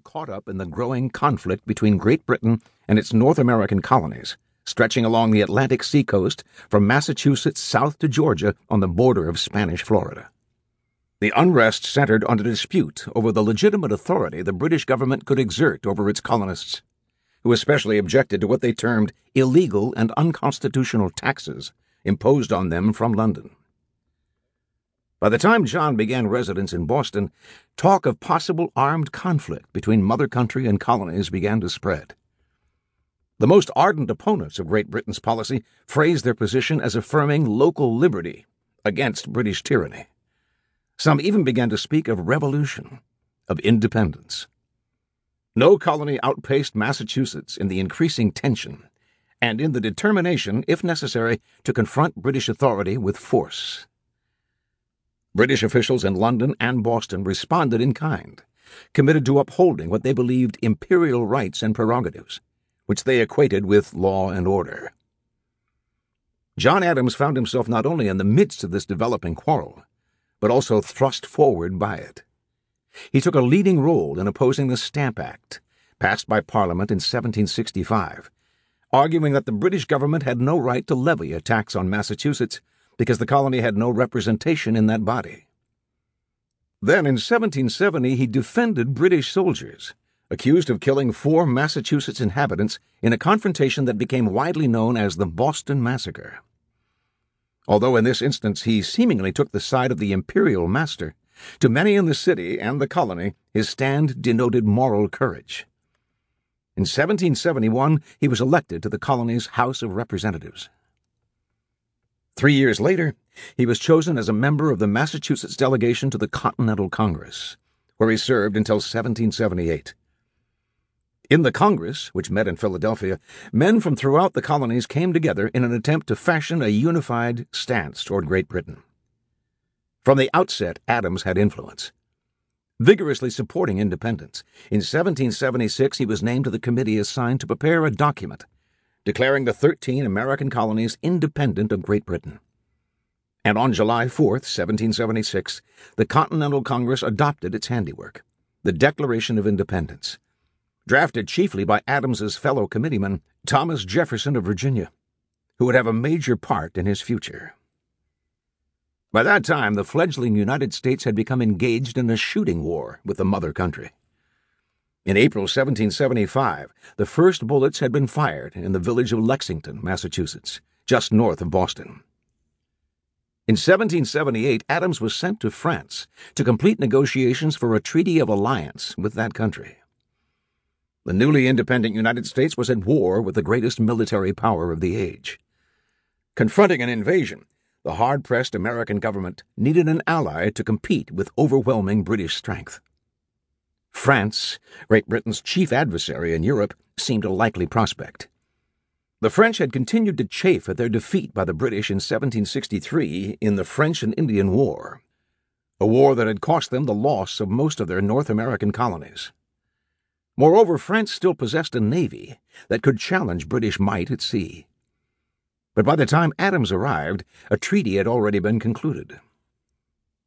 caught up in the growing conflict between Great Britain and its North American colonies, stretching along the Atlantic seacoast from Massachusetts south to Georgia on the border of Spanish Florida. The unrest centered on a dispute over the legitimate authority the British government could exert over its colonists, who especially objected to what they termed illegal and unconstitutional taxes imposed on them from London. By the time John began residence in Boston, talk of possible armed conflict between mother country and colonies began to spread. The most ardent opponents of Great Britain's policy phrased their position as affirming local liberty against British tyranny. Some even began to speak of revolution, of independence. No colony outpaced Massachusetts in the increasing tension and in the determination, if necessary, to confront British authority with force. British officials in London and Boston responded in kind, committed to upholding what they believed imperial rights and prerogatives, which they equated with law and order. John Adams found himself not only in the midst of this developing quarrel, but also thrust forward by it. He took a leading role in opposing the Stamp Act, passed by Parliament in 1765, arguing that the British government had no right to levy a tax on Massachusetts because the colony had no representation in that body. Then, in 1770, he defended British soldiers, accused of killing four Massachusetts inhabitants in a confrontation that became widely known as the Boston Massacre. Although in this instance he seemingly took the side of the imperial master, to many in the city and the colony his stand denoted moral courage. In 1771, he was elected to the colony's House of Representatives. Three years later, he was chosen as a member of the Massachusetts delegation to the Continental Congress, where he served until 1778. In the Congress, which met in Philadelphia, men from throughout the colonies came together in an attempt to fashion a unified stance toward Great Britain. From the outset, Adams had influence. Vigorously supporting independence, in 1776 he was named to the committee assigned to prepare a document declaring the 13 American colonies independent of Great Britain. And on July 4, 1776, the Continental Congress adopted its handiwork, the Declaration of Independence, drafted chiefly by Adams's fellow committeeman, Thomas Jefferson of Virginia, who would have a major part in his future. By that time, the fledgling United States had become engaged in a shooting war with the mother country. In April 1775, the first bullets had been fired in the village of Lexington, Massachusetts, just north of Boston. In 1778, Adams was sent to France to complete negotiations for a treaty of alliance with that country. The newly independent United States was at war with the greatest military power of the age. Confronting an invasion, the hard pressed American government needed an ally to compete with overwhelming British strength. France, Great Britain's chief adversary in Europe, seemed a likely prospect. The French had continued to chafe at their defeat by the British in 1763 in the French and Indian War, a war that had cost them the loss of most of their North American colonies. Moreover, France still possessed a navy that could challenge British might at sea. But by the time Adams arrived, a treaty had already been concluded.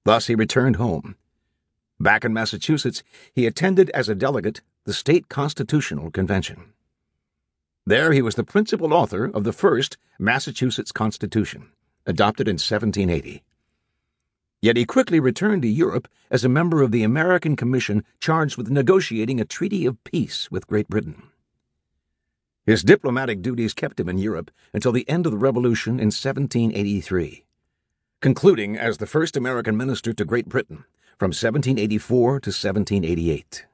Thus he returned home Back in Massachusetts, he attended as a delegate the State Constitutional Convention. There he was the principal author of the first Massachusetts Constitution, adopted in 1780. Yet he quickly returned to Europe as a member of the American Commission charged with negotiating a treaty of peace with Great Britain. His diplomatic duties kept him in Europe until the end of the Revolution in 1783, concluding as the first American minister to Great Britain from 1784 to 1788.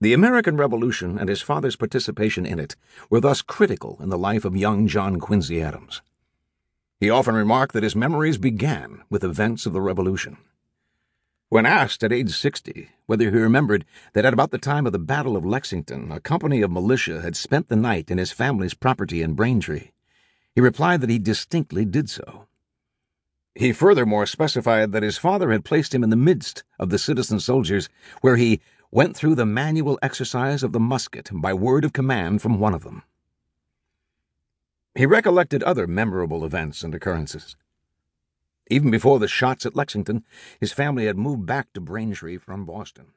The American Revolution and his father's participation in it were thus critical in the life of young John Quincy Adams. He often remarked that his memories began with events of the Revolution. When asked at age 60 whether he remembered that at about the time of the Battle of Lexington a company of militia had spent the night in his family's property in Braintree, he replied that he distinctly did so. He furthermore specified that his father had placed him in the midst of the citizen soldiers, where he went through the manual exercise of the musket by word of command from one of them. He recollected other memorable events and occurrences. Even before the shots at Lexington, his family had moved back to Braintree from Boston.